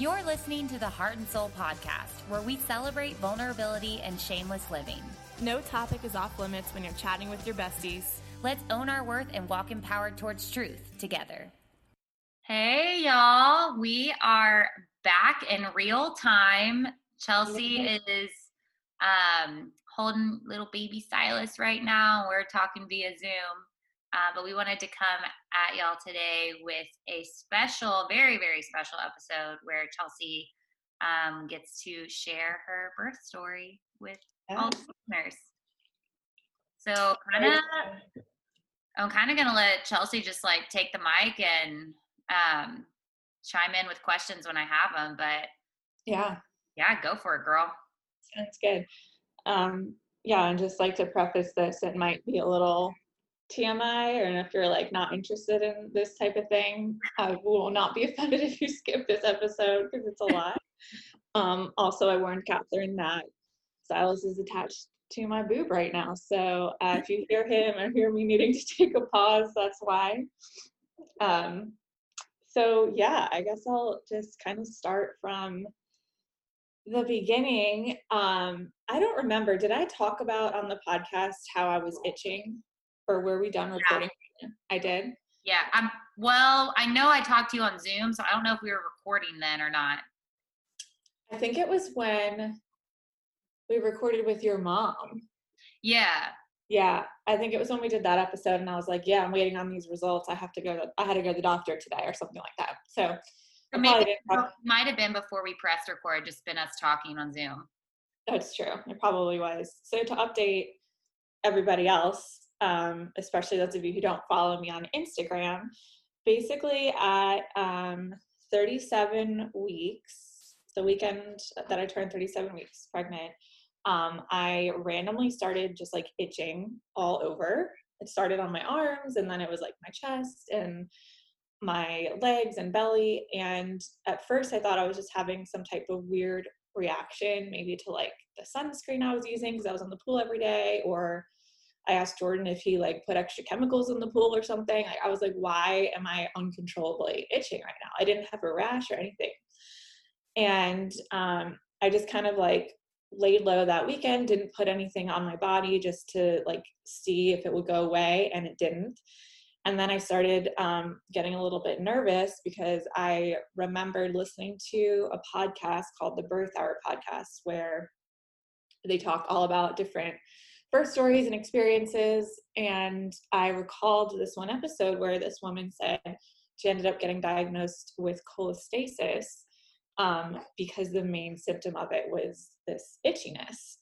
You're listening to the Heart and Soul podcast, where we celebrate vulnerability and shameless living. No topic is off limits when you're chatting with your besties. Let's own our worth and walk empowered towards truth together. Hey, y'all. We are back in real time. Chelsea is um, holding little baby Silas right now. We're talking via Zoom. Uh, but we wanted to come at y'all today with a special, very, very special episode where Chelsea um, gets to share her birth story with yeah. all the listeners. So, kind of, I'm kind of gonna let Chelsea just like take the mic and um, chime in with questions when I have them. But yeah, yeah, go for it, girl. Sounds good. Um, yeah, and just like to preface this, it might be a little TMI, or if you're like not interested in this type of thing, I will not be offended if you skip this episode because it's a lot. um, also, I warned Catherine that Silas is attached to my boob right now, so uh, if you hear him or hear me needing to take a pause, that's why. Um, so yeah, I guess I'll just kind of start from the beginning. Um, I don't remember. Did I talk about on the podcast how I was itching? Or were we done recording? Yeah. I did. Yeah. I'm well, I know I talked to you on Zoom, so I don't know if we were recording then or not. I think it was when we recorded with your mom. Yeah. Yeah. I think it was when we did that episode and I was like, Yeah, I'm waiting on these results. I have to go to I had to go to the doctor today or something like that. So maybe it might have been before we pressed record, just been us talking on Zoom. That's true. It probably was. So to update everybody else, um, especially those of you who don't follow me on Instagram, basically at um, 37 weeks, the weekend that I turned 37 weeks pregnant, um, I randomly started just like itching all over. It started on my arms and then it was like my chest and my legs and belly. And at first, I thought I was just having some type of weird reaction, maybe to like the sunscreen I was using because I was on the pool every day or I asked Jordan if he like put extra chemicals in the pool or something. Like, I was like, why am I uncontrollably itching right now? I didn't have a rash or anything. And um, I just kind of like laid low that weekend, didn't put anything on my body just to like see if it would go away, and it didn't. And then I started um, getting a little bit nervous because I remembered listening to a podcast called the Birth Hour Podcast, where they talk all about different birth stories and experiences. And I recalled this one episode where this woman said she ended up getting diagnosed with cholestasis um, because the main symptom of it was this itchiness.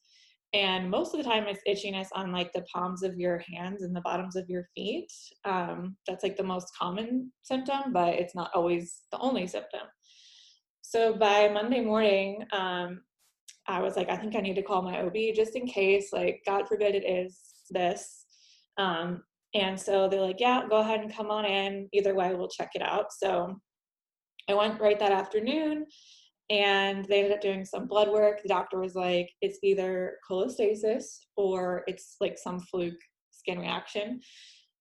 And most of the time, it's itchiness on like the palms of your hands and the bottoms of your feet. Um, that's like the most common symptom, but it's not always the only symptom. So by Monday morning, um, I was like, I think I need to call my OB just in case, like, God forbid it is this. Um, and so they're like, yeah, go ahead and come on in. Either way, we'll check it out. So I went right that afternoon and they ended up doing some blood work. The doctor was like, it's either cholestasis or it's like some fluke skin reaction.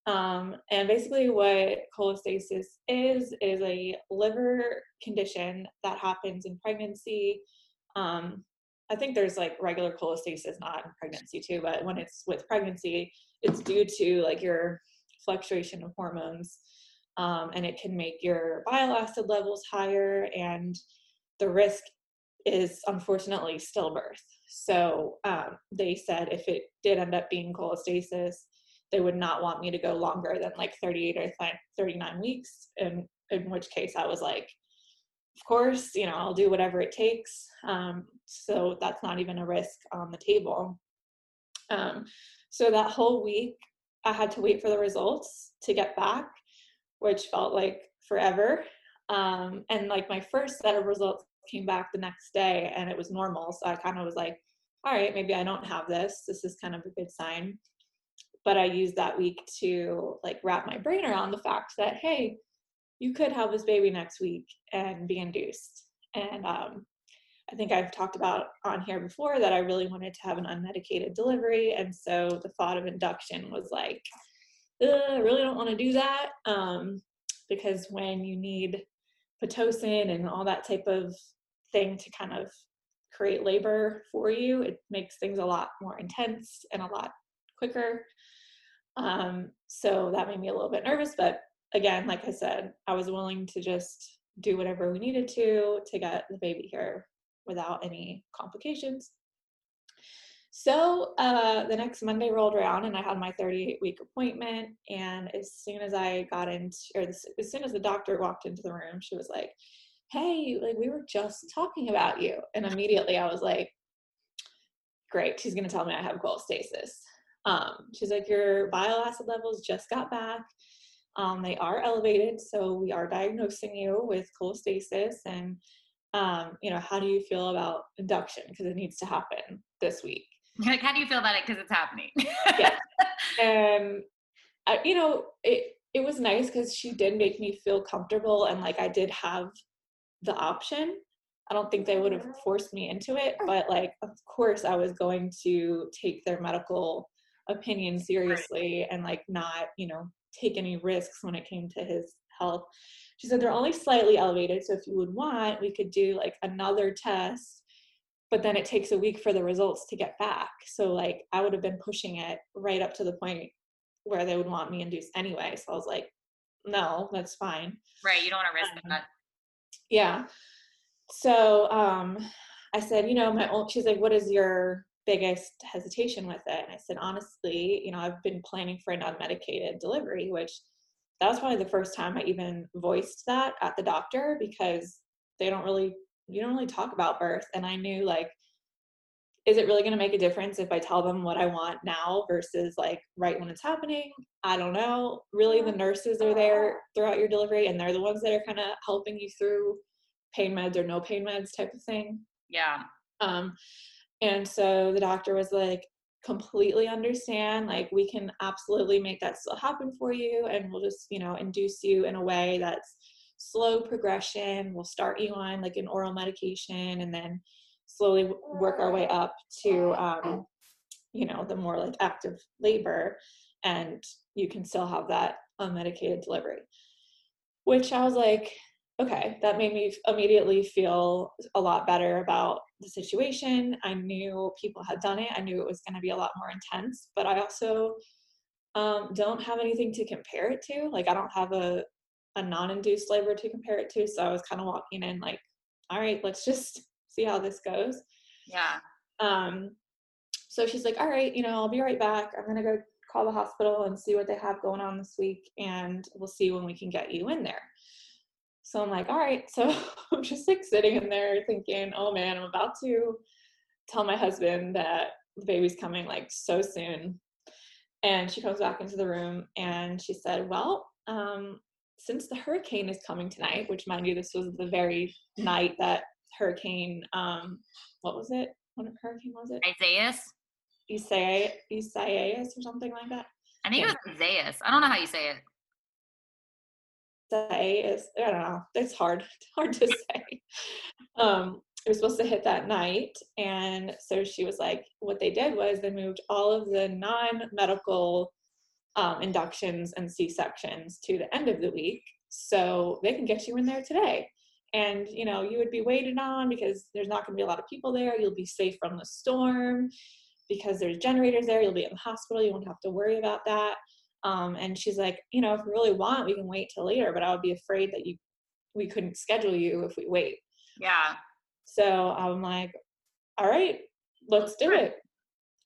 Um, and basically, what cholestasis is, is a liver condition that happens in pregnancy. Um, I think there's like regular cholestasis not in pregnancy too, but when it's with pregnancy, it's due to like your fluctuation of hormones. Um, and it can make your bile acid levels higher, and the risk is unfortunately stillbirth. So um, they said if it did end up being cholestasis, they would not want me to go longer than like 38 or 39 weeks, in, in which case I was like, of course, you know, I'll do whatever it takes. Um, so that's not even a risk on the table. Um, so that whole week, I had to wait for the results to get back, which felt like forever. Um, and like my first set of results came back the next day and it was normal. So I kind of was like, all right, maybe I don't have this. This is kind of a good sign. But I used that week to like wrap my brain around the fact that, hey, you could have this baby next week and be induced. And um, I think I've talked about on here before that I really wanted to have an unmedicated delivery. And so the thought of induction was like, I really don't want to do that um, because when you need pitocin and all that type of thing to kind of create labor for you. It makes things a lot more intense and a lot quicker. Um, so that made me a little bit nervous, but again, like I said, I was willing to just do whatever we needed to to get the baby here without any complications. So uh, the next Monday rolled around and I had my 38 week appointment. And as soon as I got into, or as soon as the doctor walked into the room, she was like, Hey, like we were just talking about you. And immediately I was like, Great, she's to tell me I have cholestasis. Um, she's like, Your bile acid levels just got back. Um, they are elevated, so we are diagnosing you with cholestasis. And, um, you know, how do you feel about induction? Because it needs to happen this week. Like, how do you feel about it? Because it's happening. yeah. And, I, you know, it, it was nice because she did make me feel comfortable and like I did have the option. I don't think they would have forced me into it, but like, of course, I was going to take their medical opinion seriously and like not, you know, take any risks when it came to his health. She said they're only slightly elevated. So if you would want, we could do like another test, but then it takes a week for the results to get back. So like I would have been pushing it right up to the point where they would want me induced anyway. So I was like, no, that's fine. Right. You don't want to risk um, that. Yeah. So um I said, you know, my old she's like, what is your biggest hesitation with it. And I said, honestly, you know, I've been planning for an unmedicated delivery, which that was probably the first time I even voiced that at the doctor because they don't really, you don't really talk about birth. And I knew like, is it really going to make a difference if I tell them what I want now versus like right when it's happening? I don't know. Really, the nurses are there throughout your delivery and they're the ones that are kind of helping you through pain meds or no pain meds type of thing. Yeah. Um, and so the doctor was like, completely understand. Like, we can absolutely make that still happen for you. And we'll just, you know, induce you in a way that's slow progression. We'll start you on like an oral medication and then slowly work our way up to, um, you know, the more like active labor. And you can still have that unmedicated delivery. Which I was like, okay, that made me immediately feel a lot better about the situation. I knew people had done it. I knew it was going to be a lot more intense, but I also um, don't have anything to compare it to. Like, I don't have a, a non induced labor to compare it to. So I was kind of walking in like, all right, let's just see how this goes. Yeah. Um, so she's like, all right, you know, I'll be right back. I'm going to go call the hospital and see what they have going on this week, and we'll see when we can get you in there. So I'm like, all right. So I'm just like sitting in there thinking, oh man, I'm about to tell my husband that the baby's coming like so soon. And she comes back into the room and she said, well, um, since the hurricane is coming tonight, which mind you, this was the very night that hurricane, um, what was it? What hurricane was it? Isaias. Isaias, or something like that. I think it was Isaias. I don't know how you say it say is I don't know. It's hard. Hard to say. Um, it was supposed to hit that night, and so she was like, what they did was they moved all of the non-medical um, inductions and C sections to the end of the week, so they can get you in there today. And you know, you would be waited on because there's not going to be a lot of people there. You'll be safe from the storm because there's generators there. You'll be in the hospital. You won't have to worry about that. Um, and she's like, you know, if we really want, we can wait till later, but I would be afraid that you we couldn't schedule you if we wait. Yeah. So I'm like, all right, let's do it.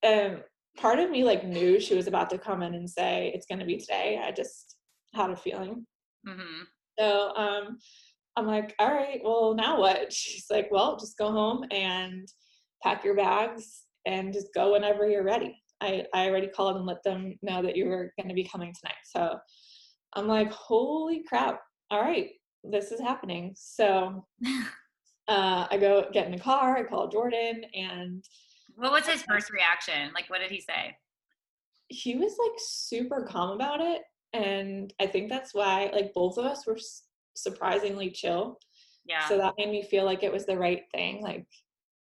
And part of me like knew she was about to come in and say it's going to be today. I just had a feeling. Mm-hmm. So um, I'm like, all right, well now what? She's like, well, just go home and pack your bags and just go whenever you're ready. I, I already called and let them know that you were going to be coming tonight. So I'm like, holy crap. All right, this is happening. So uh, I go get in the car, I call Jordan, and. What was his first reaction? Like, what did he say? He was like super calm about it. And I think that's why, like, both of us were surprisingly chill. Yeah. So that made me feel like it was the right thing. Like,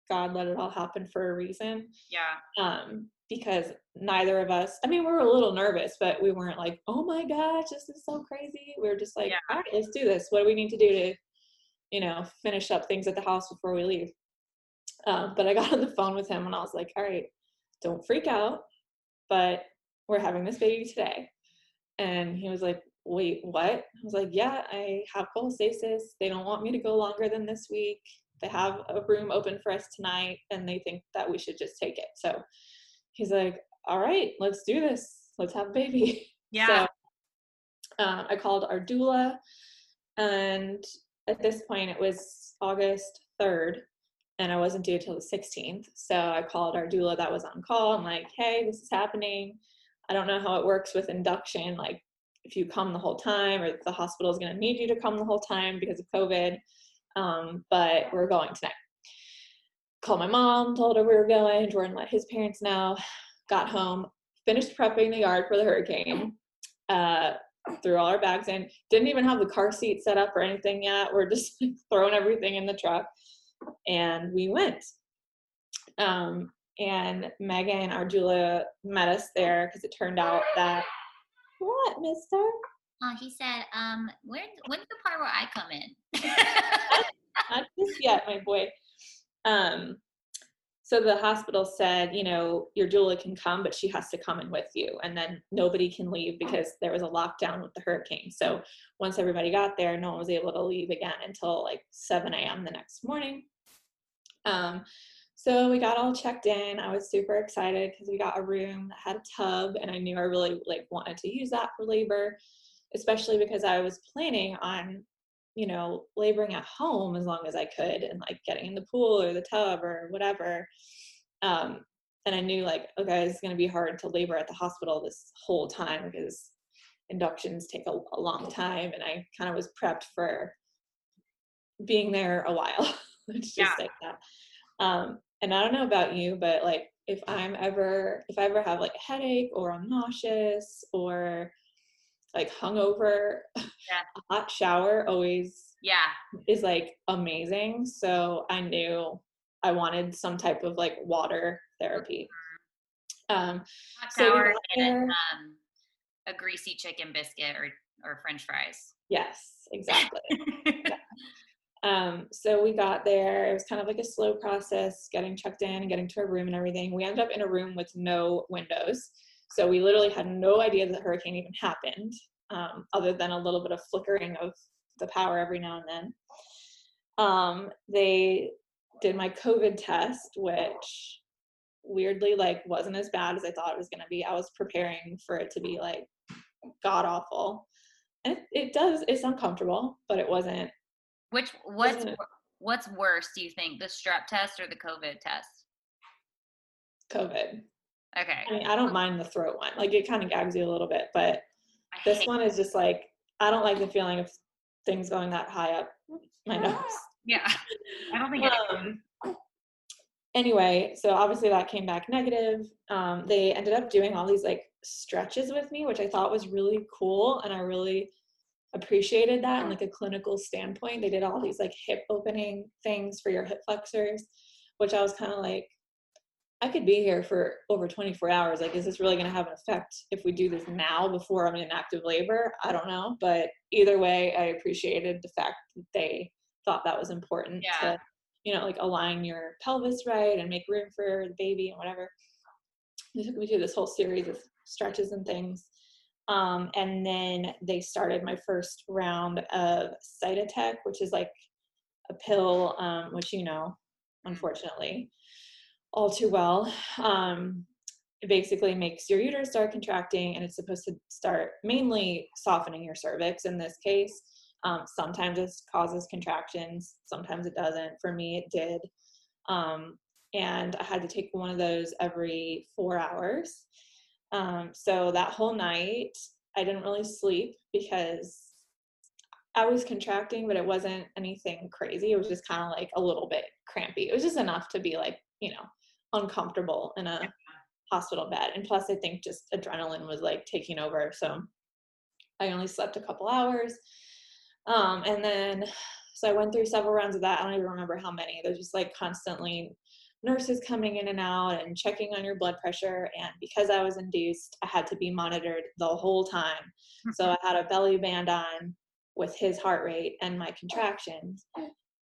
God let it all happen for a reason. Yeah. Um, because neither of us i mean we were a little nervous but we weren't like oh my gosh this is so crazy we were just like yeah. all right let's do this what do we need to do to you know, finish up things at the house before we leave. Um, but I got on the phone with him and I was like, all right, don't freak out, but we're having this baby today. And he was like, wait, what? I was like, yeah, I have cholestasis. They don't want me to go longer than this week. They have a room open for us tonight and they think that we should just take it. So he's like, all right, let's do this. Let's have a baby. Yeah. So um, I called our doula and at this point it was August 3rd and I wasn't due till the 16th. So I called our doula that was on call. I'm like, hey, this is happening. I don't know how it works with induction. Like, if you come the whole time, or the hospital is going to need you to come the whole time because of COVID. Um, but we're going tonight. Called my mom, told her we were going. Jordan let his parents know. Got home, finished prepping the yard for the hurricane. Uh, threw all our bags in. Didn't even have the car seat set up or anything yet. We're just throwing everything in the truck, and we went. Um, and Megan, our doula, met us there because it turned out that what, Mister? Oh, he said, um, when when's the part where I come in? Not just yet, my boy. Um, so the hospital said, you know, your doula can come, but she has to come in with you. And then nobody can leave because there was a lockdown with the hurricane. So once everybody got there, no one was able to leave again until like 7 a.m. the next morning. Um, so we got all checked in. I was super excited because we got a room that had a tub, and I knew I really like wanted to use that for labor, especially because I was planning on you know, laboring at home as long as I could and like getting in the pool or the tub or whatever. Um, and I knew like, okay, it's going to be hard to labor at the hospital this whole time because inductions take a, a long time. And I kind of was prepped for being there a while. Let's just yeah. say that. Um, and I don't know about you, but like if I'm ever, if I ever have like a headache or I'm nauseous or like hungover, yeah. a hot shower always yeah is like amazing. So I knew I wanted some type of like water therapy. Mm-hmm. Um, hot shower so and um, a greasy chicken biscuit or or French fries. Yes, exactly. yeah. Um, so we got there. It was kind of like a slow process getting checked in and getting to a room and everything. We ended up in a room with no windows. So we literally had no idea that the hurricane even happened, um, other than a little bit of flickering of the power every now and then. Um, they did my COVID test, which weirdly like wasn't as bad as I thought it was gonna be. I was preparing for it to be like god awful. And it, it does, it's uncomfortable, but it wasn't. Which what's wasn't, what's worse, do you think, the strep test or the COVID test? COVID. Okay. I mean, I don't mind the throat one. Like it kind of gags you a little bit, but this one is just like I don't like the feeling of things going that high up my nose. Yeah. I don't think um, anyway, so obviously that came back negative. Um, they ended up doing all these like stretches with me, which I thought was really cool and I really appreciated that in like a clinical standpoint. They did all these like hip opening things for your hip flexors, which I was kind of like, I could be here for over 24 hours. Like, is this really going to have an effect if we do this now before I'm in active labor? I don't know. But either way, I appreciated the fact that they thought that was important yeah. to, you know, like align your pelvis right and make room for the baby and whatever. They took me through this whole series of stretches and things. Um, and then they started my first round of Cytotec, which is like a pill, um, which you know, unfortunately all too well. Um, it basically makes your uterus start contracting and it's supposed to start mainly softening your cervix in this case. Um, sometimes it causes contractions, sometimes it doesn't. For me, it did. Um, and I had to take one of those every four hours. Um, so that whole night, I didn't really sleep because I was contracting, but it wasn't anything crazy. It was just kind of like a little bit crampy. It was just enough to be like, you know, uncomfortable in a hospital bed. And plus, I think just adrenaline was like taking over. So I only slept a couple hours. Um, and then, so I went through several rounds of that. I don't even remember how many. There's just like constantly nurses coming in and out and checking on your blood pressure. And because I was induced, I had to be monitored the whole time. So I had a belly band on with his heart rate and my contractions.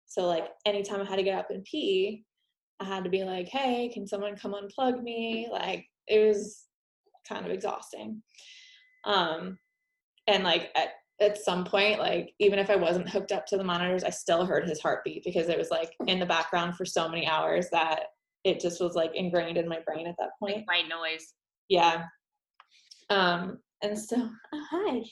So like anytime I had to get up and pee, I had to be like, hey, can someone come unplug me? Like it was kind of exhausting. Um and like at, at some point, like even if I wasn't hooked up to the monitors, I still heard his heartbeat because it was like in the background for so many hours that it just was like ingrained in my brain at that point. White noise. Yeah. Um, and so, oh, hi.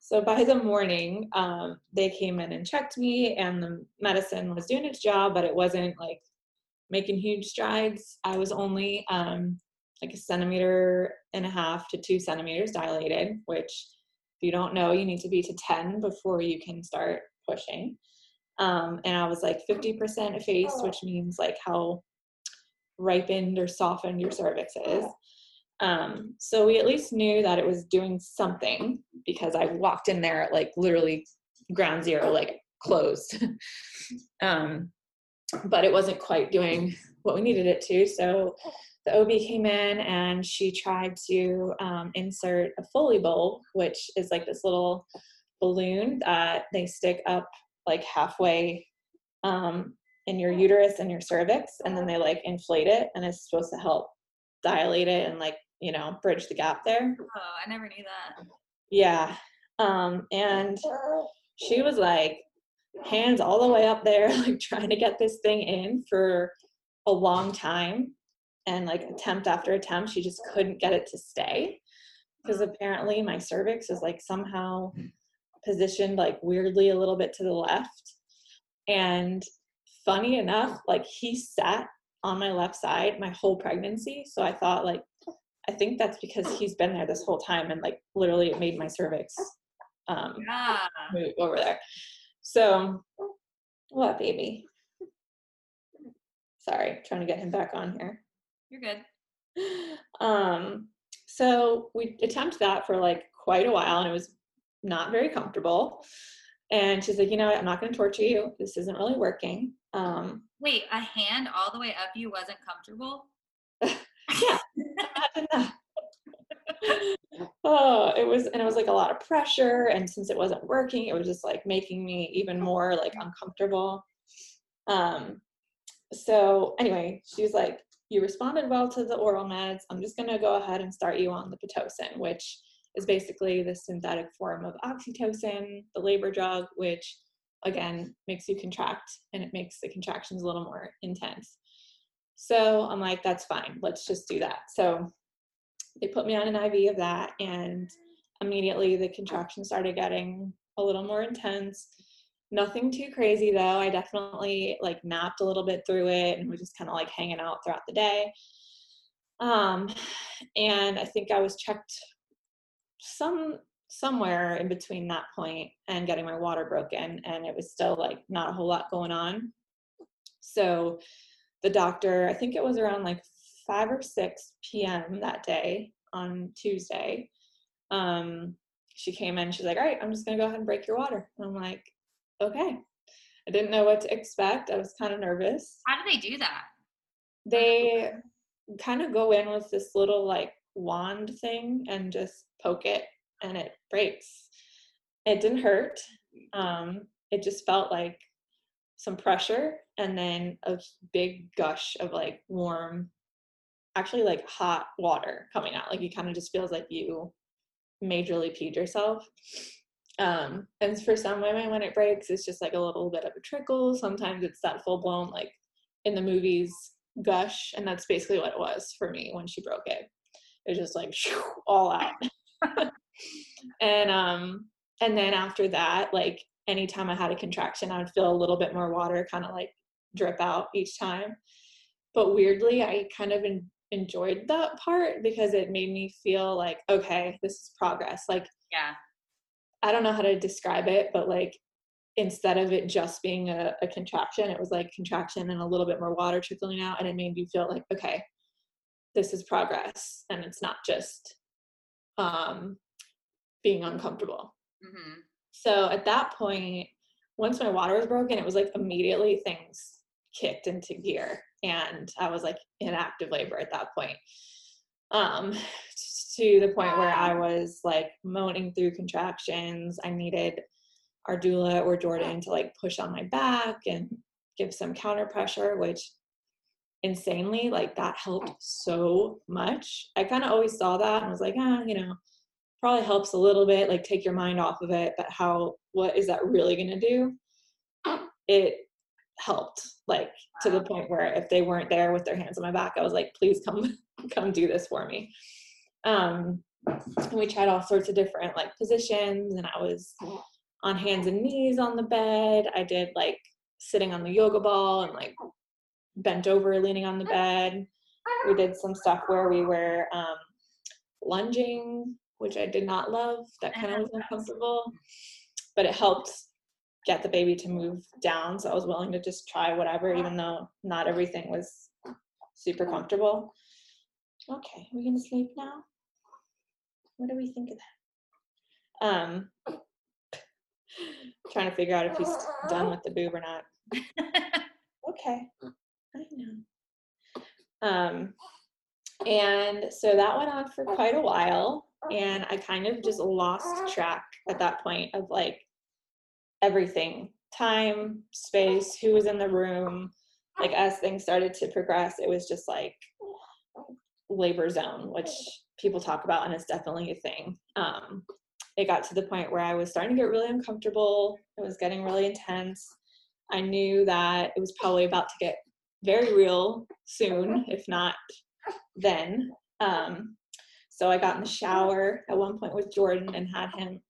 so by the morning, um, they came in and checked me, and the medicine was doing its job, but it wasn't like making huge strides. I was only um, like a centimeter and a half to two centimeters dilated, which, if you don't know, you need to be to 10 before you can start pushing. Um, and I was like 50% effaced, which means like how ripened or softened your cervix is. Um, so we at least knew that it was doing something because I walked in there like literally ground zero, like closed. um, but it wasn't quite doing what we needed it to. So the OB came in and she tried to um, insert a Foley bulb, which is like this little balloon that they stick up like halfway um, in your uterus and your cervix, and then they like inflate it, and it's supposed to help dilate it and like you know bridge the gap there. Oh, I never knew that. Yeah, um, and she was like hands all the way up there, like trying to get this thing in for a long time, and like attempt after attempt, she just couldn't get it to stay. Because apparently my cervix is like somehow positioned like weirdly a little bit to the left. And funny enough like he sat on my left side my whole pregnancy. So i thought like i think that's because he's been there this whole time and like literally it made my cervix um Yeah. move over there so what baby sorry trying to get him back on here You're good. um so we attempted that for like quite a while and it was not very comfortable and she's like you know what, i'm not going to torture you this isn't really working um Wait, a hand all the way up you wasn't comfortable? yeah. Oh it was and it was like a lot of pressure and since it wasn't working it was just like making me even more like uncomfortable. Um so anyway she was like you responded well to the oral meds. I'm just going to go ahead and start you on the pitocin which is basically the synthetic form of oxytocin the labor drug which again makes you contract and it makes the contractions a little more intense. So i'm like that's fine. Let's just do that. So they put me on an iv of that and immediately the contractions started getting a little more intense. Nothing too crazy though. I definitely like napped a little bit through it and was just kind of like hanging out throughout the day. Um and i think i was checked some somewhere in between that point and getting my water broken and it was still like not a whole lot going on. So the doctor i think it was around like 5 or 6 p.m that day on tuesday um she came in she's like all right i'm just going to go ahead and break your water and i'm like okay i didn't know what to expect i was kind of nervous How do they do that? they kind of go in with this little like wand thing and just poke it and it breaks. It didn't hurt. Um, it just felt like some pressure and then a big gush of like warm, actually like hot water coming out. Like it kind of just feels like you majorly peed yourself. Um, and for some women, when it breaks, it's just like a little bit of a trickle. Sometimes it's that full blown, like in the movies, gush. And that's basically what it was for me when she broke it. It was just like all out. and um and then after that like anytime i had a contraction i would feel a little bit more water kind of like drip out each time but weirdly i kind of en- enjoyed that part because it made me feel like okay this is progress. Like Yeah. i don't know how to describe it but like instead of it just being a, a contraction it was like contraction and a little bit more water trickling out and it made me feel like okay this is progress and it's not just um being uncomfortable. Hmm so at that point once my water was broken it was like immediately things kicked into gear and i was like in active labor at that point. Um to the point where i was like moaning through contractions i needed our doula or Jordan to like push on my back and give some counter pressure, which insanely like that helped so much. I kind of always saw that and was like, ah, you know, probably helps a little bit, like take your mind off of it, but how what is that really gonna do? It helped like to the point where if they weren't there with their hands on my back, I was like, please come come do this for me. Um we tried all sorts of different like positions and I was on hands and knees on the bed. I did like sitting on the yoga ball and like bent over leaning on the bed. We did some stuff where we were um, lunging, which I did not love. That kind of was uncomfortable, but it helped get the baby to move down. So I was willing to just try whatever, even though not everything was super comfortable. Okay, we gonna sleep now? What do we think of that? Um, trying to figure out if he's done with the boob or not. okay, I know. Um, and so that went on for quite a while, and I kind of just lost track at that point of like everything time, space, who was in the room. Like as things started to progress, it was just like labor zone, which people talk about, and it's definitely a thing. Um, it got to the point where I was starting to get really uncomfortable. It was getting really intense. I knew that it was probably about to get very real soon, if not then. Um, so I got in the shower at one point with Jordan and had him.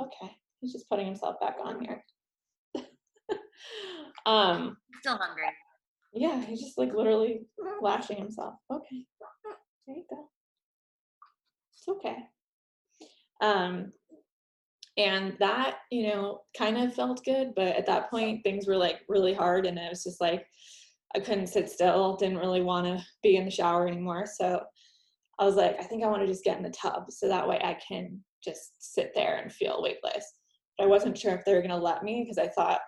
Okay, he's just putting himself back on here. um, Still hungry. Yeah, he's just like literally lashing himself. Okay, there you go. It's okay. Um, and that, you know, kind of felt good, but at that point things were like really hard and it was just like I couldn't sit still, didn't really want to be in the shower anymore. So I was like, I think I want to just get in the tub so that way I can just sit there and feel weightless. I wasn't sure if they were going to let me because I thought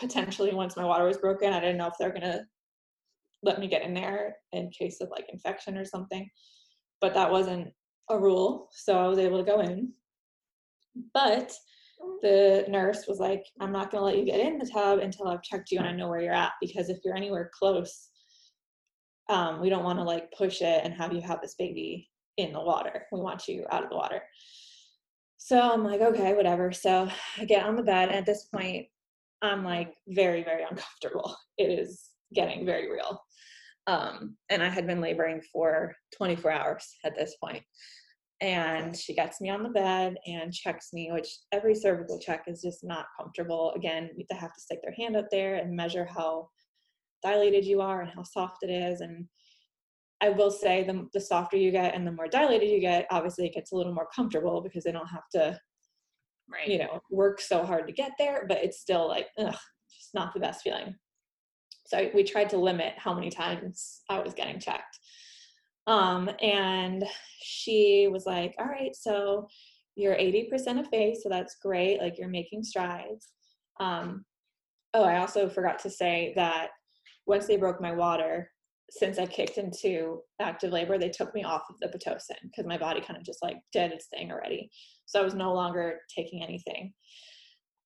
potentially once my water was broken, I didn't know if they're going to let me get in there in case of like infection or something. But that wasn't a rule, so I was able to go in. But the nurse was like, I'm not going to let you get in the tub until I've checked you and I know where you're at because if you're anywhere close, um, we don't want to like push it and have you have this baby in the water. We want you out of the water. So I'm like, okay, whatever. So I get on the bed. And at this point, I'm like very, very uncomfortable. It is getting very real. Um, and I had been laboring for 24 hours at this point. and she gets me on the bed and checks me which every cervical check is just not comfortable again they have to stick their hand up there and measure how dilated you are and how soft it is and i will say the, the softer you get and the more dilated you get obviously it gets a little more comfortable because they don't have to right. you know work so hard to get there but it's still like ugh, just not the best feeling so we tried to limit how many times i was getting checked um, and she was like, All right, so you're 80% effaced, so that's great. Like you're making strides. Um, oh, I also forgot to say that once they broke my water, since I kicked into active labor, they took me off of the Pitocin because my body kind of just like did its thing already. So I was no longer taking anything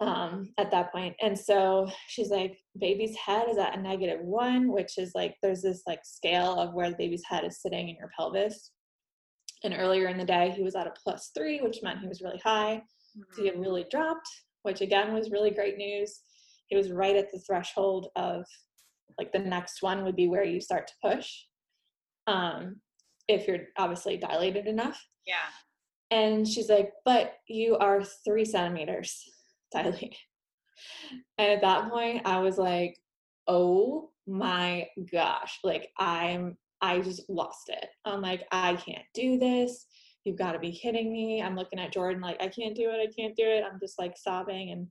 um, at that point. And so she's like, baby's head is at a negative one, which is like, there's this like scale of where the baby's head is sitting in your pelvis. And earlier in the day, he was at a plus three, which meant he was really high. So he had really dropped, which again was really great news. He was right at the threshold of like the next one would be where you start to push. Um, if you're obviously dilated enough. Yeah. And she's like, but you are three centimeters dilated. And at that point, I was like, oh my gosh, like I'm, I just lost it. I'm like, I can't do this. You've got to be kidding me. I'm looking at Jordan like, I can't do it. I can't do it. I'm just like sobbing. And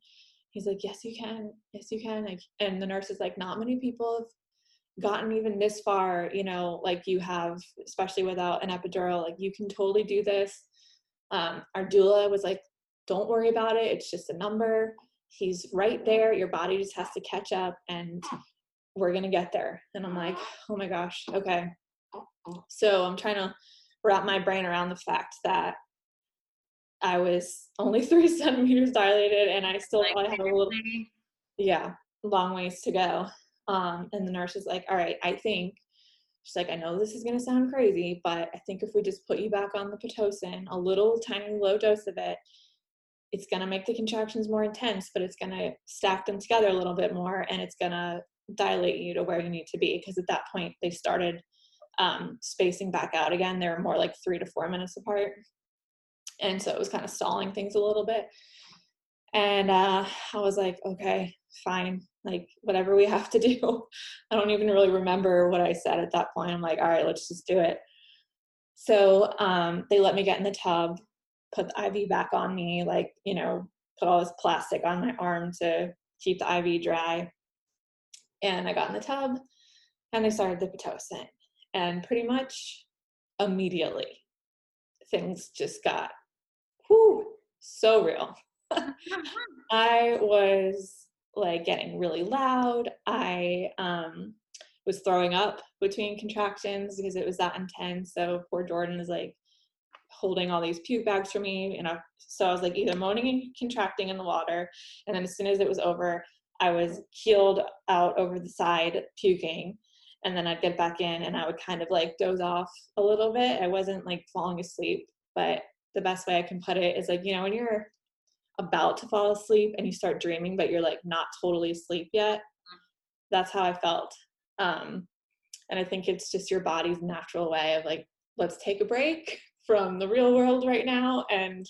he's like, yes, you can. Yes, you can. Like, and the nurse is like, not many people have gotten even this far, you know, like you have, especially without an epidural, like you can totally do this. Um, our doula was like, don't worry about it. It's just a number. He's right there. Your body just has to catch up and we're to get there. And I'm like, oh my gosh, okay. So I'm trying to wrap my brain around the fact that I was only three centimeters dilated and I still Like, probably had a little, yeah, long ways to go. Um, and the nurse was like, all right, I think, she's like, I know this is going to sound crazy, but I think if we just put you back on the Pitocin, a little tiny low dose of it, it's going to make the contractions more intense, but it's going to stack them together a little bit more and it's going to dilate you to where you need to be. Because at that point, they started um, spacing back out again. They were more like three to four minutes apart. And so it was kind of stalling things a little bit. And uh, I was like, okay, fine, like whatever we have to do. I don't even really remember what I said at that point. I'm like, all right, let's just do it. So um, they let me get in the tub, put the IV back on me, like, you know, put all this plastic on my arm to keep the IV dry. And I got in the tub and they started the Pitocin. And pretty much immediately, things just got whew, so real. I was like getting really loud. I um, was throwing up between contractions because it was that intense. So poor Jordan is like holding all these puke bags for me. And I, so I was like either moaning and contracting in the water. And then as soon as it was over, I was keeled out over the side puking. And then I'd get back in and I would kind of like doze off a little bit. I wasn't like falling asleep, but the best way I can put it is like, you know, when you're about to fall asleep and you start dreaming, but you're like not totally asleep yet. That's how I felt. Um, and I think it's just your body's natural way of like, let's take a break from the real world right now and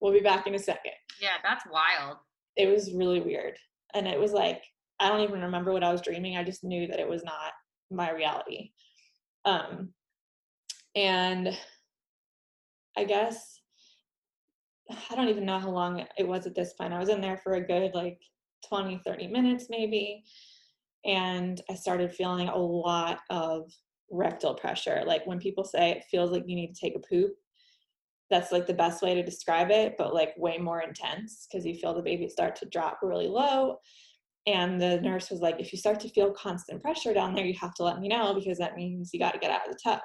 we'll be back in a second. Yeah, that's wild. It was really weird. And it was like, I don't even remember what I was dreaming. I just knew that it was not my reality. Um, and I guess I don't even know how long it was at this point. I was in there for a good like 20, 30 minutes maybe. And I started feeling a lot of rectal pressure. Like when people say it feels like you need to take a poop, that's like the best way to describe it, but like way more intense because you feel the baby start to drop really low. And the nurse was like, if you start to feel constant pressure down there, you have to let me know because that means you got to get out of the tub.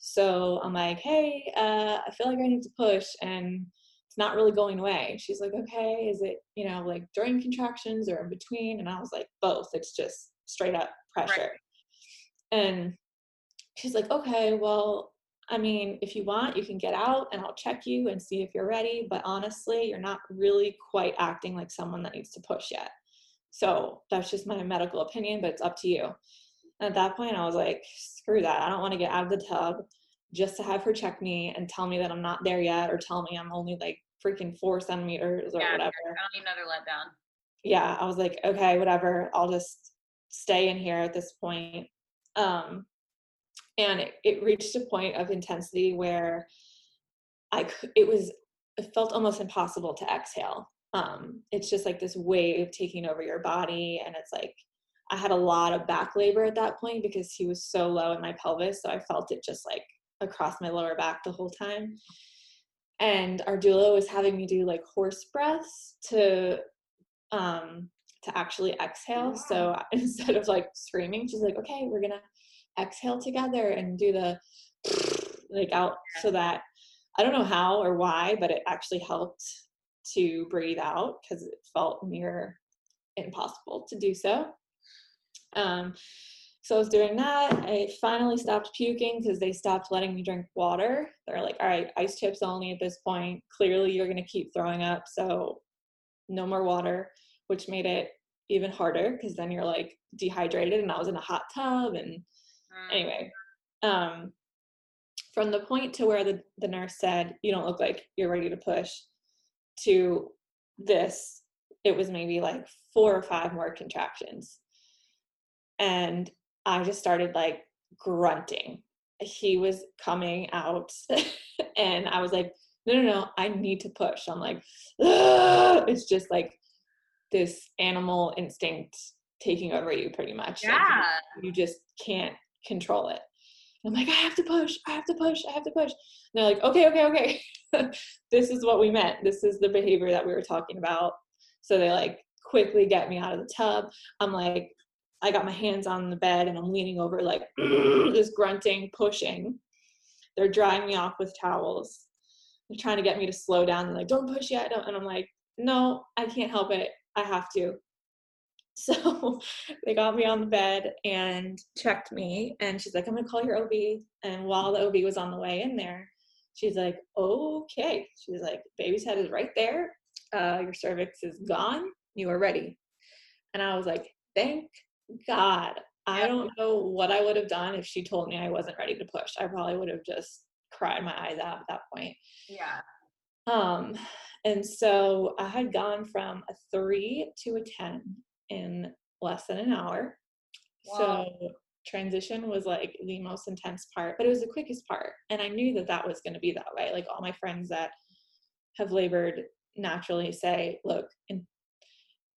So I'm like, hey, uh, I feel like I need to push and it's not really going away. She's like, okay, is it, you know, like during contractions or in between? And I was like, both. It's just straight up pressure. Right. And she's like, okay, well, I mean, if you want, you can get out and I'll check you and see if you're ready. But honestly, you're not really quite acting like someone that needs to push yet. So that's just my medical opinion, but it's up to you. And at that point, I was like, screw that. I don't want to get out of the tub just to have her check me and tell me that I'm not there yet or tell me I'm only like freaking four centimeters or yeah, whatever. I don't need another letdown. Yeah, I was like, okay, whatever. I'll just stay in here at this point. Um, and it, it reached a point of intensity where I it was, it felt almost impossible to exhale. Um, it's just like this wave taking over your body. And it's like, I had a lot of back labor at that point because he was so low in my pelvis. So I felt it just like across my lower back the whole time. And our doula was having me do like horse breaths to um to actually exhale. Wow. So instead of like screaming, she's like, okay, we're gonna exhale together and do the like out so that I don't know how or why, but it actually helped to breathe out because it felt near impossible to do so. Um, so I was doing that. I finally stopped puking because they stopped letting me drink water. They're like, all right, ice chips only at this point. Clearly, you're going to keep throwing up. So no more water, which made it even harder because then you're like dehydrated. And I was in a hot tub. And mm. anyway, um, from the point to where the, the nurse said, you don't look like you're ready to push, to this, it was maybe like four or five more contractions. And I just started like grunting. He was coming out, and I was like, no, no, no, I need to push. I'm like, Ugh! it's just like this animal instinct taking over you pretty much. Yeah. Like you, just can't control it. I'm like, I have to push, I have to push, I have to push. And they're like, okay, okay, okay. this is what we meant. This is the behavior that we were talking about. So they like quickly get me out of the tub. I'm like I got my hands on the bed and I'm leaning over, like just grunting, pushing. They're drying me off with towels. trying to get me to slow down and like, don't push yet. And I'm like, no, I can't help it. I have to. So they got me on the bed and checked me. And she's like, I'm going to call your OB. And while the OB was on the way in there, she's like, okay. She's like, baby's head is right there. Uh, your cervix is gone. You are ready. And I was like, thank God. I don't know what I would have done if she told me I wasn't ready to push. I probably would have just cried my eyes out at that point. Yeah. Um, and so I had gone from a three to a 10 in less than an hour. Wow. So transition was like the most intense part, but it was the quickest part. And I knew that that was going to be that way. Like all my friends that have labored naturally say, look, in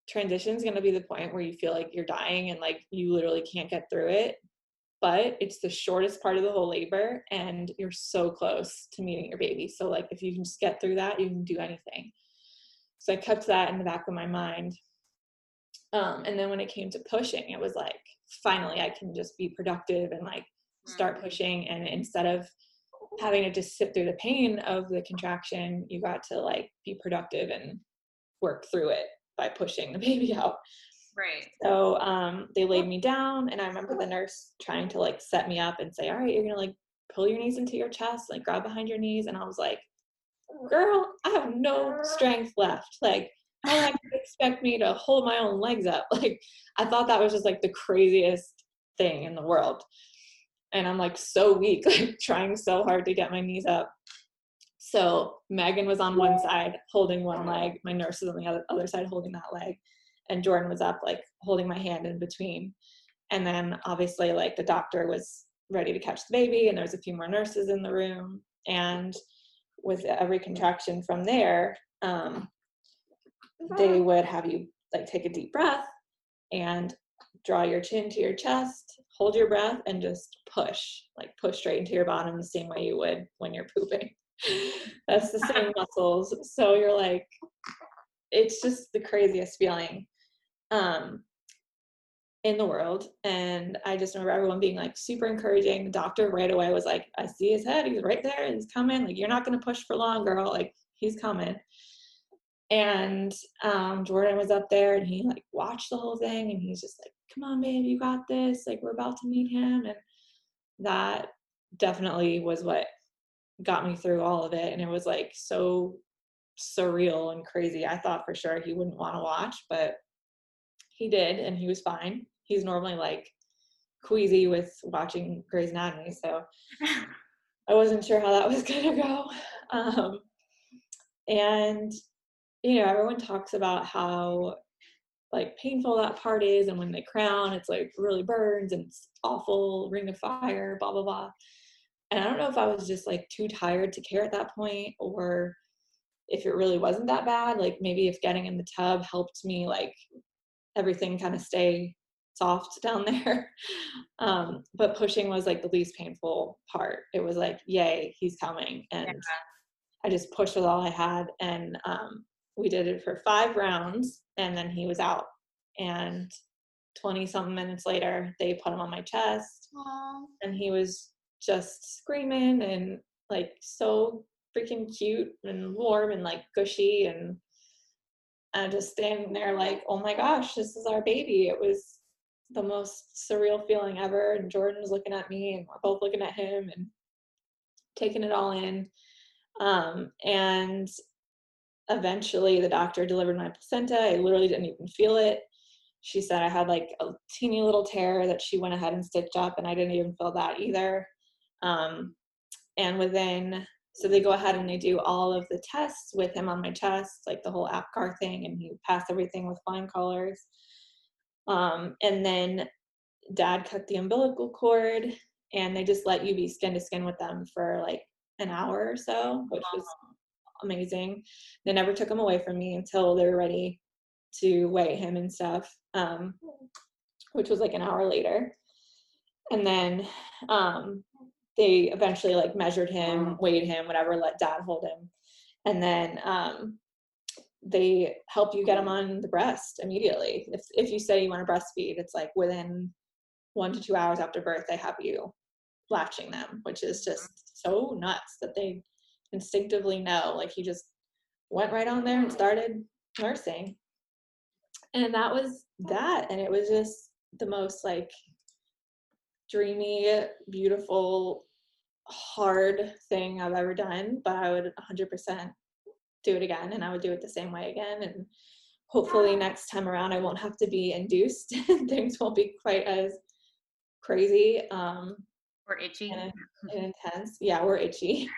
transition is going to be the point where you feel like you're dying and like you literally can't get through it. But it's the shortest part of the whole labor, and you're so close to meeting your baby. So, like, if you can just get through that, you can do anything. So, I kept that in the back of my mind. Um, and then when it came to pushing, it was like, finally, I can just be productive and like start pushing. And instead of having to just sit through the pain of the contraction, you got to like be productive and work through it by pushing the baby out. Right. So um, they laid me down, and I remember the nurse trying to like set me up and say, "All right, you're gonna like pull your knees into your chest, like grab behind your knees," and I was like, "Girl, I have no strength left. Like, how do you expect me to hold my own legs up?" Like, I thought that was just like the craziest thing in the world, and I'm like so weak, like trying so hard to get my knees up. So Megan was on one side holding one leg, my nurse was on the other, other side holding that leg, and Jordan was up like holding my hand in between. And then obviously like the doctor was ready to catch the baby and there was a few more nurses in the room. And with every contraction from there, um, they would have you like take a deep breath and draw your chin to your chest, hold your breath, and just push, like push straight into your bottom the same way you would when you're pooping. That's the same muscles. So you're like, it's just the craziest feeling um, in the world. And I just remember everyone being like super encouraging. The doctor right away was like, I see his head. He's right there. He's coming. Like, you're not going to push for long, girl. Like, he's coming. And um, Jordan was up there and he like watched the whole thing and he's just like, come on, babe, you got this. Like, we're about to meet him. And that definitely was what got me through all of it. And it was like so surreal and crazy. I thought for sure he wouldn't want to watch, but he did, and he was fine. He's normally like queasy with watching Grey's Anatomy, so I wasn't sure how that was gonna go. Um, and you know, everyone talks about how like painful that part is, and when they crown, it's like really burns and it's awful, ring of fire, blah blah blah. And I don't know if I was just like too tired to care at that point, or if it really wasn't that bad. Like maybe if getting in the tub helped me like everything kind of stay soft down there. Um, but pushing was like the least painful part. It was like, yay, he's coming. And yeah. I just pushed with all I had. And um, we did it for five rounds and then he was out. And 20 something minutes later, they put him on my chest Aww. and he was just screaming and like so freaking cute and warm and like gushy and just standing there like, oh my gosh, this is our baby. It was the most surreal feeling ever. And Jordan was looking at me and we're both looking at him and taking it all in. Um, and eventually the doctor delivered my placenta. I literally didn't even feel it. She said I had like a teeny little tear that she went ahead and stitched up, and I didn't even feel that either. Um, and within so they go ahead and they do all of the tests with him on my chest, like the whole APGAR thing, and he passed everything with flying colors. Um, and then dad cut the umbilical cord, and they just let you be skin to skin with them for like an hour or so, which was amazing. They never took him away from me until they were ready to weigh him and stuff, um, which was like an hour later. And then um, they eventually like measured him, weighed him, whatever, let dad hold him. And then um, they help you get him on the breast immediately. If, if you say you want to breastfeed, it's like within one to two hours after birth, they have you latching them, which is just so nuts that they instinctively know. Like he just went right on there and started nursing. And that was that. And it was just the most like dreamy, beautiful, hard thing I've ever done. But I would 100% do it again and I would do it the same way again. And hopefully next time around I won't have to be induced and things won't be quite as crazy. Um, or itchy. And, and intense. Yeah, we're itchy.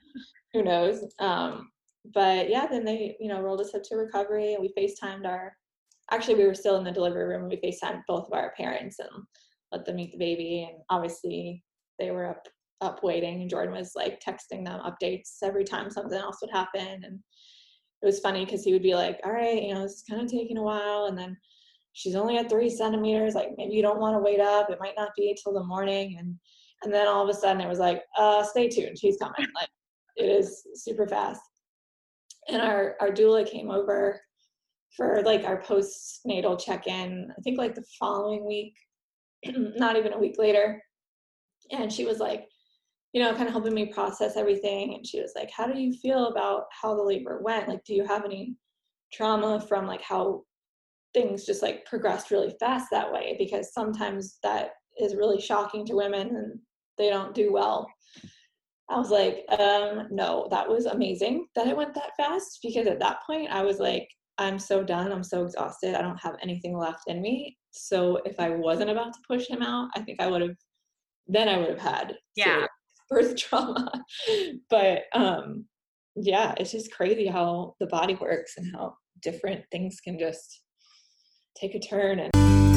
Who knows? Um, but yeah, then they, you know, rolled us up to recovery and we FaceTimed our actually we were still in the delivery room and we FaceTimed both of our parents and let them meet the baby and obviously they were up up waiting and Jordan was like texting them updates every time something else would happen and it was funny because he would be like, all right, you know, this is kind of taking a while. And then she's only at three centimeters. Like maybe you don't want to wait up. It might not be till the morning. And, and then all of a sudden it was like, uh, stay tuned. She's coming. Like it is super fast. And our, our doula came over for like our postnatal check-in, I think like the following week, not even a week later. And she was like, you know, kind of helping me process everything. And she was like, How do you feel about how the labor went? Like, do you have any trauma from like how things just like progressed really fast that way? Because sometimes that is really shocking to women and they don't do well. I was like, um, no, that was amazing that it went that fast because at that point I was like, I'm so done. I'm so exhausted. I don't have anything left in me. So if I wasn't about to push him out, I think I would have, then I would have had yeah birth trauma. but um, yeah, it's just crazy how the body works and how different things can just take a turn and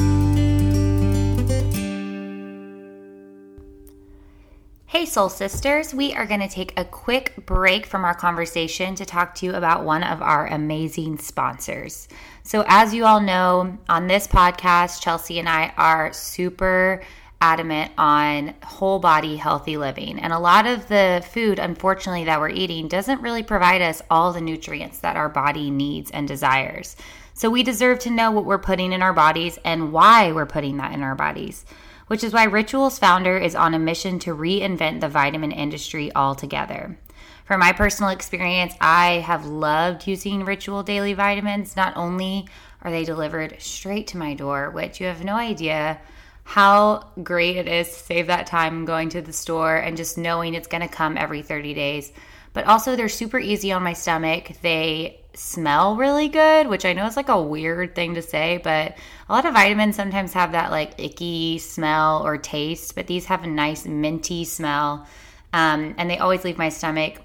Hey, Soul Sisters. We are going to take a quick break from our conversation to talk to you about one of our amazing sponsors. So, as you all know, on this podcast, Chelsea and I are super adamant on whole body healthy living. And a lot of the food, unfortunately, that we're eating doesn't really provide us all the nutrients that our body needs and desires. So we deserve to know what we're putting in our bodies and why we're putting that in our bodies, which is why Ritual's founder is on a mission to reinvent the vitamin industry altogether. From my personal experience, I have loved using Ritual daily vitamins. Not only are they delivered straight to my door, which you have no idea how great it is to save that time going to the store and just knowing it's going to come every 30 days. But also, they're super easy on my stomach. They smell really good, which I know is like a weird thing to say, but a lot of vitamins sometimes have that like icky smell or taste, but these have a nice minty smell. Um, and they always leave my stomach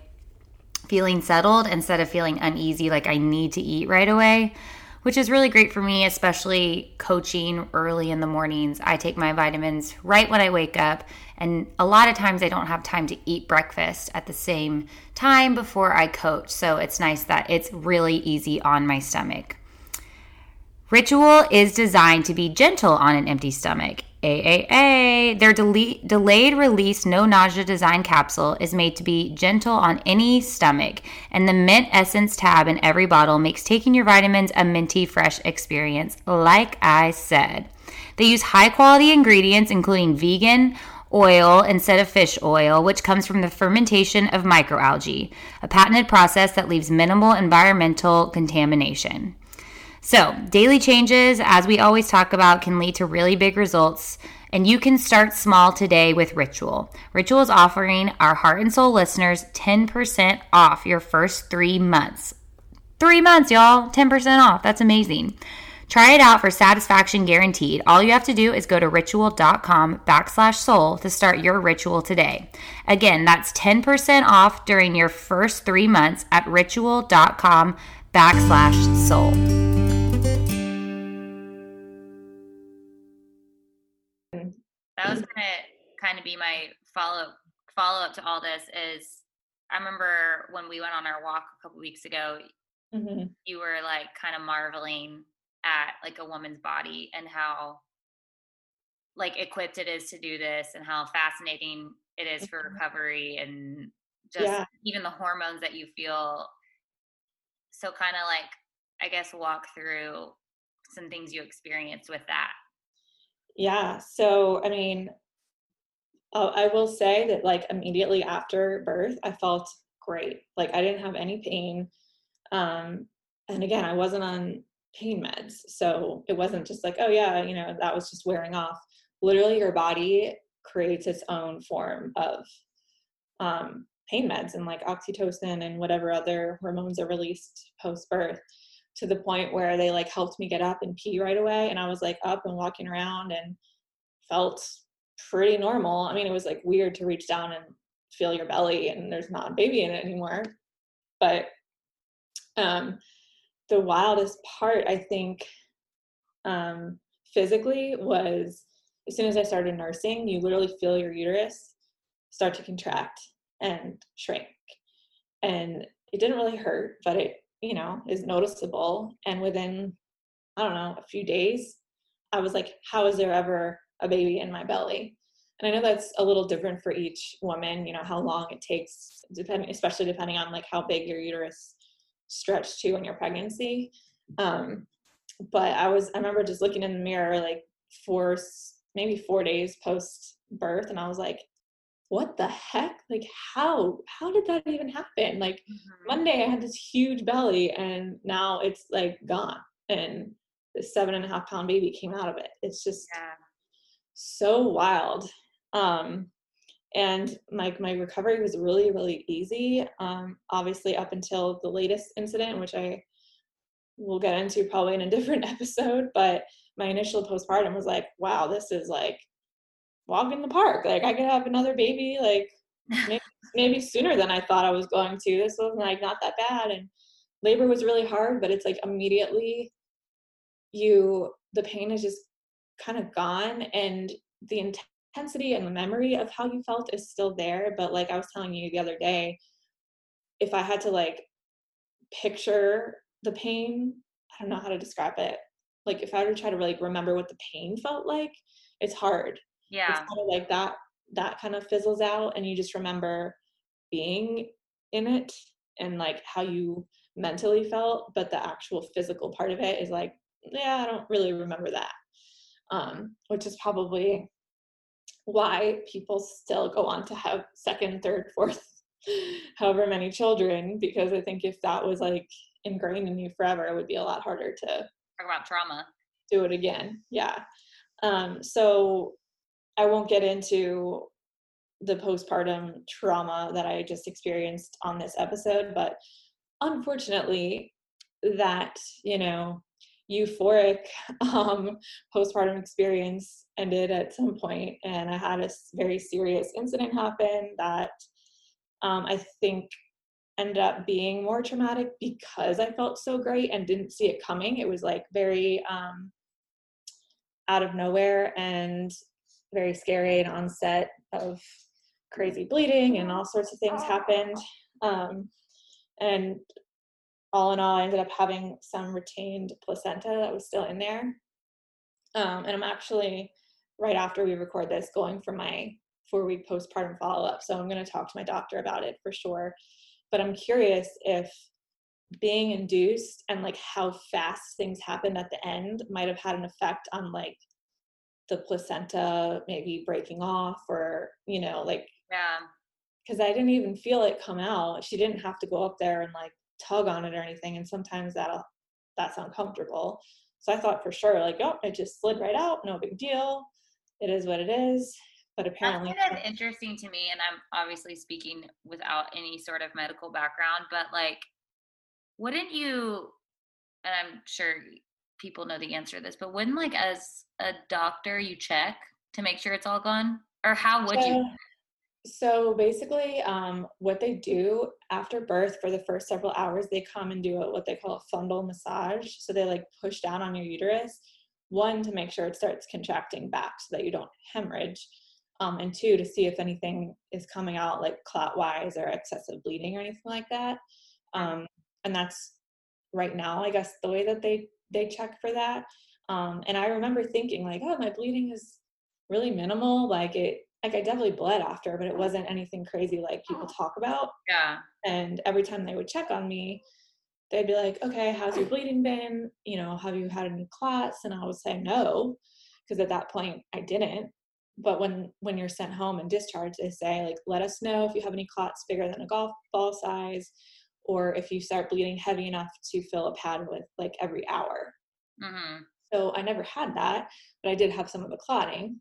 feeling settled instead of feeling uneasy, like I need to eat right away which is really great for me, especially coaching early in the mornings. I take my vitamins right when I wake up, and a lot of times I don't have time to eat breakfast at the same time before I coach. So it's nice that it's really easy on my stomach. Ritual is designed to be gentle on an empty stomach. AAA. Their dele- delayed release no nausea design capsule is made to be gentle on any stomach, and the mint essence tab in every bottle makes taking your vitamins a minty fresh experience, like I said. They use high quality ingredients, including vegan oil instead of fish oil, which comes from the fermentation of microalgae, a patented process that leaves minimal environmental contamination. So, daily changes, as we always talk about, can lead to really big results. And you can start small today with Ritual. Ritual is offering our Heart and Soul listeners 10% off your first three months. Three months, y'all. 10% off. That's amazing. Try it out for satisfaction guaranteed. All you have to do is go to ritual.com backslash soul to start your ritual today. Again, that's 10% off during your first three months at ritual.com backslash soul. That was gonna kind of be my follow follow up to all this is I remember when we went on our walk a couple weeks ago, mm-hmm. you were like kind of marveling at like a woman's body and how like equipped it is to do this and how fascinating it is for mm-hmm. recovery and just yeah. even the hormones that you feel. So kind of like I guess walk through some things you experienced with that. Yeah. So, I mean, uh, I will say that like immediately after birth, I felt great. Like I didn't have any pain. Um, and again, I wasn't on pain meds. So it wasn't just like, oh yeah, you know, that was just wearing off. Literally your body creates its own form of um, pain meds and like oxytocin and whatever other hormones are released post birth to the point where they like helped me get up and pee right away. And I was like up and walking around and felt pretty normal. I mean, it was like weird to reach down and feel your belly and there's not a baby in it anymore. But um, the wildest part, I think, um, physically was as soon as I started nursing, you literally feel your uterus start to contract and shrink. And it didn't really hurt, but it, you know, is noticeable. And within, I don't know, a few days, I was like, how is there ever a baby in my belly? And I know that's a little different for each woman, you know, how long it takes, depending, especially depending on like how big your uterus stretched to in your pregnancy. Um, but I was, I remember just looking in the mirror like four, maybe four days post birth, and I was like, what the heck? Like, how, how did that even happen? Like, mm-hmm. Monday I had this huge belly, and now it's like gone, and the seven and a half pound baby came out of it. It's just yeah. so wild. Um, and like my, my recovery was really really easy um, obviously up until the latest incident which i will get into probably in a different episode but my initial postpartum was like wow this is like walk in the park. Like i could have another baby like maybe, maybe sooner than i thought i was going to. This was like not that bad and labor was really hard but it's like immediately you the pain is just kind of gone and the intensity and the memory of how you felt is still there but like i was telling you the other day if i had to like picture the pain i don't know how to describe it. Like if i were to try to like remember what the pain felt like it's hard yeah it's kind of like that that kind of fizzles out and you just remember being in it and like how you mentally felt but the actual physical part of it is like yeah i don't really remember that um, which is probably why people still go on to have second, third, fourth, however many children, because I think if that was like ingrained in you forever, it would be a lot harder to talk about trauma. Do it again. Yeah. Um, so I won't get into the postpartum trauma that I just experienced on this episode, but unfortunately, that, you know, euphoric um, postpartum experience ended at some point, and I had a very serious incident happen that um, I think ended up being more traumatic because I felt so great and didn't see it coming. It was like very um, out of nowhere and very scary and onset of crazy bleeding and all sorts of things happened. Um, and all in all, I ended up having some retained placenta that was still in there. Um, and I'm actually, right after we record this, going for my four week postpartum follow up. So I'm going to talk to my doctor about it for sure. But I'm curious if being induced and like how fast things happened at the end might have had an effect on like the placenta maybe breaking off or, you know, like, yeah. Because I didn't even feel it come out. She didn't have to go up there and like tug on it or anything and sometimes that'll that's uncomfortable so i thought for sure like oh it just slid right out no big deal it is what it is but apparently that's kind of interesting to me and i'm obviously speaking without any sort of medical background but like wouldn't you and i'm sure people know the answer to this but wouldn't like as a doctor you check to make sure it's all gone or how would so, you so basically, um, what they do after birth for the first several hours, they come and do a, what they call a fundal massage. So they like push down on your uterus, one to make sure it starts contracting back so that you don't hemorrhage, um, and two to see if anything is coming out like clot wise or excessive bleeding or anything like that. Um, and that's right now, I guess, the way that they they check for that. Um, and I remember thinking like, oh, my bleeding is really minimal. Like it like I definitely bled after, but it wasn't anything crazy like people talk about. Yeah. And every time they would check on me, they'd be like, okay, how's your bleeding been? You know, have you had any clots? And I would say no, because at that point I didn't. but when when you're sent home and discharged, they say like, let us know if you have any clots bigger than a golf ball size, or if you start bleeding heavy enough to fill a pad with like every hour. Mm-hmm. So I never had that, but I did have some of the clotting.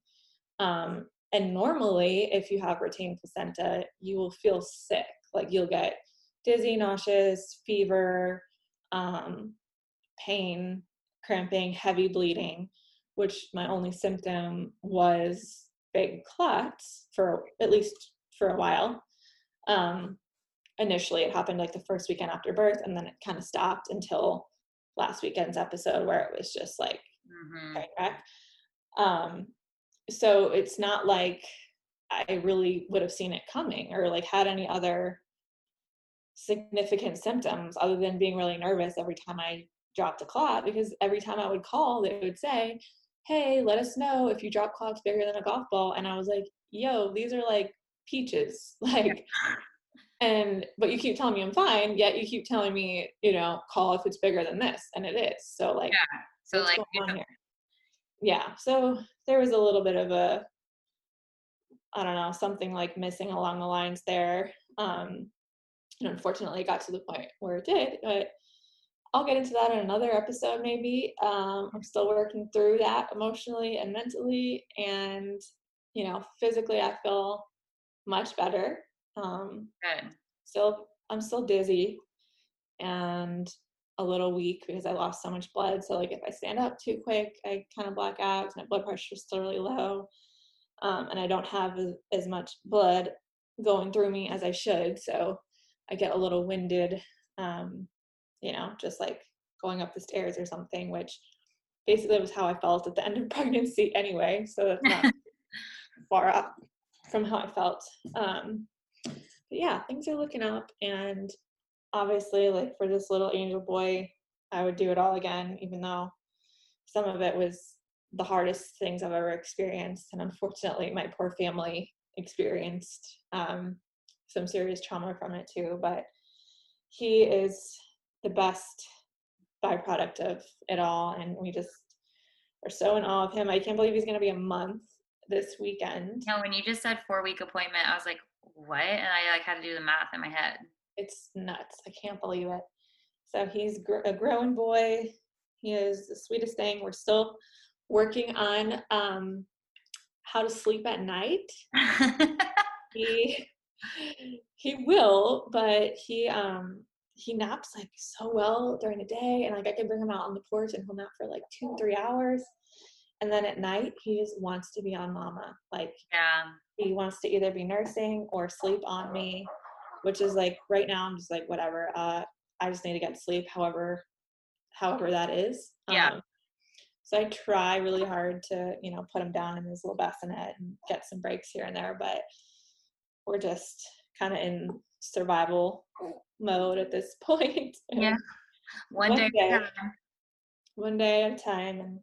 Um, and normally, if you have retained placenta, you will feel sick. Like you'll get dizzy, nauseous, fever, um, pain, cramping, heavy bleeding, which my only symptom was big clots for at least for a while. Um, initially, it happened like the first weekend after birth, and then it kind of stopped until last weekend's episode where it was just like Mm-hmm. wreck. Um, so it's not like I really would have seen it coming or like had any other significant symptoms other than being really nervous every time I dropped a clot because every time I would call, they would say, Hey, let us know if you drop clots bigger than a golf ball. And I was like, Yo, these are like peaches. Like, and but you keep telling me I'm fine, yet you keep telling me, you know, call if it's bigger than this, and it is. So like, Yeah. So like yeah. So there was a little bit of a i don't know something like missing along the lines there. Um and unfortunately it got to the point where it did but i'll get into that in another episode maybe. Um i'm still working through that emotionally and mentally and you know physically i feel much better um good. still i'm still dizzy and a little weak because I lost so much blood. So like if I stand up too quick, I kind of black out. My blood pressure is still really low, um, and I don't have as, as much blood going through me as I should. So I get a little winded, um, you know, just like going up the stairs or something. Which basically was how I felt at the end of pregnancy anyway. So that's not far off from how I felt. Um, yeah, things are looking up, and obviously, like for this little angel boy, I would do it all again, even though some of it was the hardest things I've ever experienced, and unfortunately, my poor family experienced um, some serious trauma from it too. But he is the best byproduct of it all, and we just are so in awe of him. I can't believe he's going to be a month this weekend. No, when you just said four week appointment, I was like, what? And I like had to do the math in my head. it's nuts. I can't believe it. So he's gr- a growing boy. He is the sweetest thing. We're still working on um, how to sleep at night. He he will, but he um he naps like so well during the day, and like I can bring him out on the porch and he'll nap for like two three hours, and then at night he just wants to be on mama. Like yeah. he wants to either be nursing or sleep on me which is like right now i'm just like whatever uh i just need to get sleep however however that is Yeah. um, so i try really hard to you know put him down in his little bassinet and get some breaks here and there but we're just kind of in survival mode at this point Yeah. One, One day. day. at a time. one day at a time and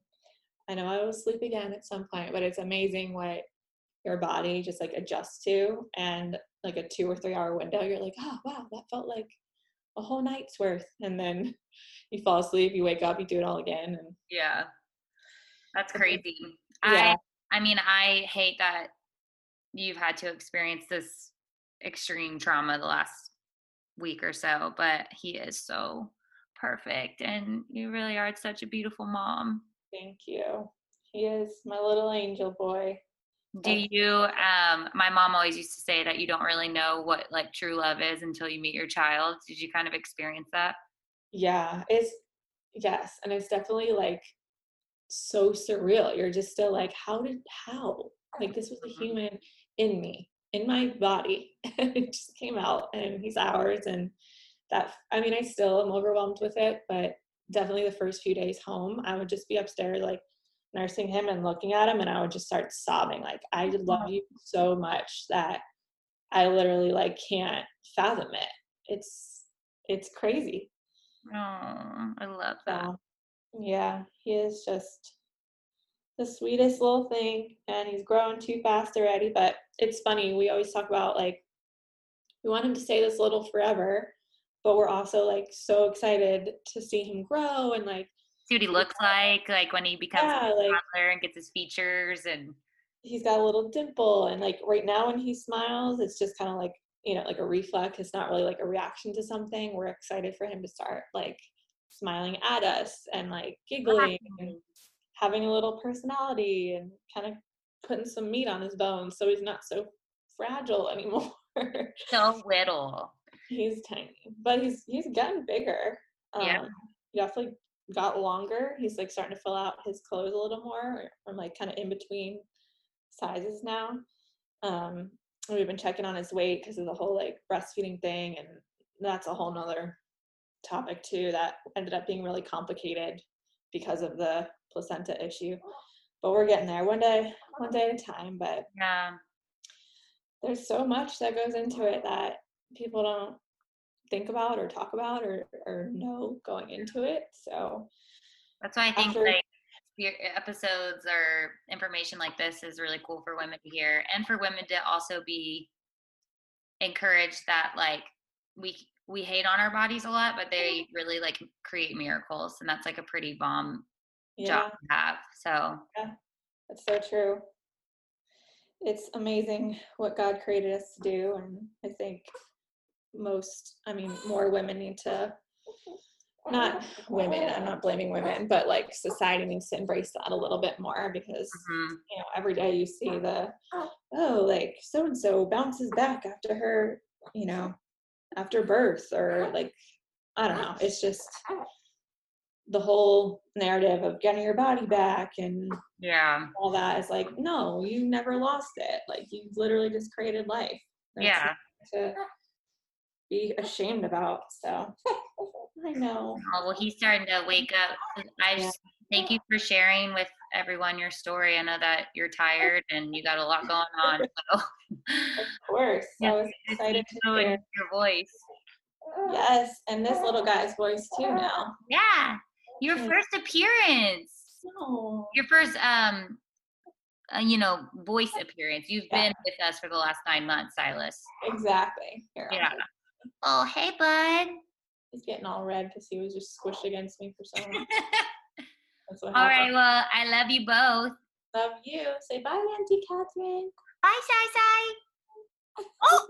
i know i will sleep again at some point but it's amazing what your body just like adjusts to and like a two or three hour window you're like oh wow that felt like a whole night's worth and then you fall asleep you wake up you do it all again and Yeah. That's crazy. Yeah. I I mean, I hate that you've had to experience this extreme trauma the last week or so, but he is so perfect and you really are such a beautiful mom. Thank you he is my little angel boy Do you um my mom always used to say that you don't really know what like true love is until you meet your child. Did you kind of experience that? yeah it's yes and it's definitely like so surreal you're just still like how did how like this was a Mhm. human in me in my body it just came out and he's ours and that i mean i still am overwhelmed with it but definitely the first few days home i would just be upstairs like nursing him and looking at him and i would just start sobbing like i mm-hmm. love you so much that i literally like can't fathom it it's it's crazy Oh, I love that. so, yeah, he is just the sweetest little thing, and he's growing too fast already. But it's funny, we always talk about like we want him to stay this little forever, but we're also like so excited to see him grow and like See what he looks like, like when he becomes yeah, a like toddler and gets his features and he's got a little dimple and like right now when he smiles it's just kind of like you know like a reflex. It's not really like a reaction to something. We're excited for him to start like smiling at us and like giggling and having a little personality and kind of putting some meat on his bones so he's not so fragile anymore. So little he's tiny but he's he's getting bigger yeah um, he definitely got longer he's like starting to fill out his clothes a little more i'm like kind of in between sizes now. Um, we've been checking on his weight because of the whole like breastfeeding thing, and that's a whole nother topic too that ended up being really complicated because of the placenta issue. But we're getting there one day, one day at a time. But yeah, there's so much that goes into it that people don't think about or talk about or or know going into it. So that's why I think after, like episodes or information like this is really cool for women to hear and for women to also be encouraged that like we we hate on our bodies a lot but they really like create miracles and that's like a pretty bomb yeah. job to have so yeah that's so true it's amazing what god created us to do and i think most i mean more women need to not uh-huh. women i'm not blaming women but like society needs to embrace that a little bit more because mm-hmm. you know every day you see the oh. oh like so and so bounces back after her you know after birth or uh-huh. like i don't know. It's just uh-huh. the whole narrative of getting your body back and yeah. all that is like no you never lost it. Like you literally just created life. That's yeah. to be ashamed about so I know. Oh, well, he's starting to wake up. I just thank you for sharing with everyone your story. I know that you're tired and you got a lot going on. So. Of course. Yeah, I was excited to hear your voice. Yes, and this little guy's voice too now. Yeah. Your first appearance. Oh. Your first um uh, you know, voice appearance. You've yeah. been with us for the last nine months, Silas. Exactly. Here, yeah. Oh, hey, bud. He's getting all red because he was just squished against me for so long. all right. Well, I love you both. Love you. Say bye, Auntie Catherine. Bye, Sai Sai. Oh,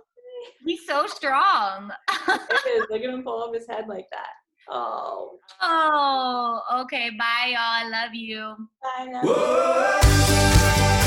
he's so strong. it is. Look at him pull up his head like that. Oh. Oh, okay. Bye, y'all. I love you. Bye. Love you.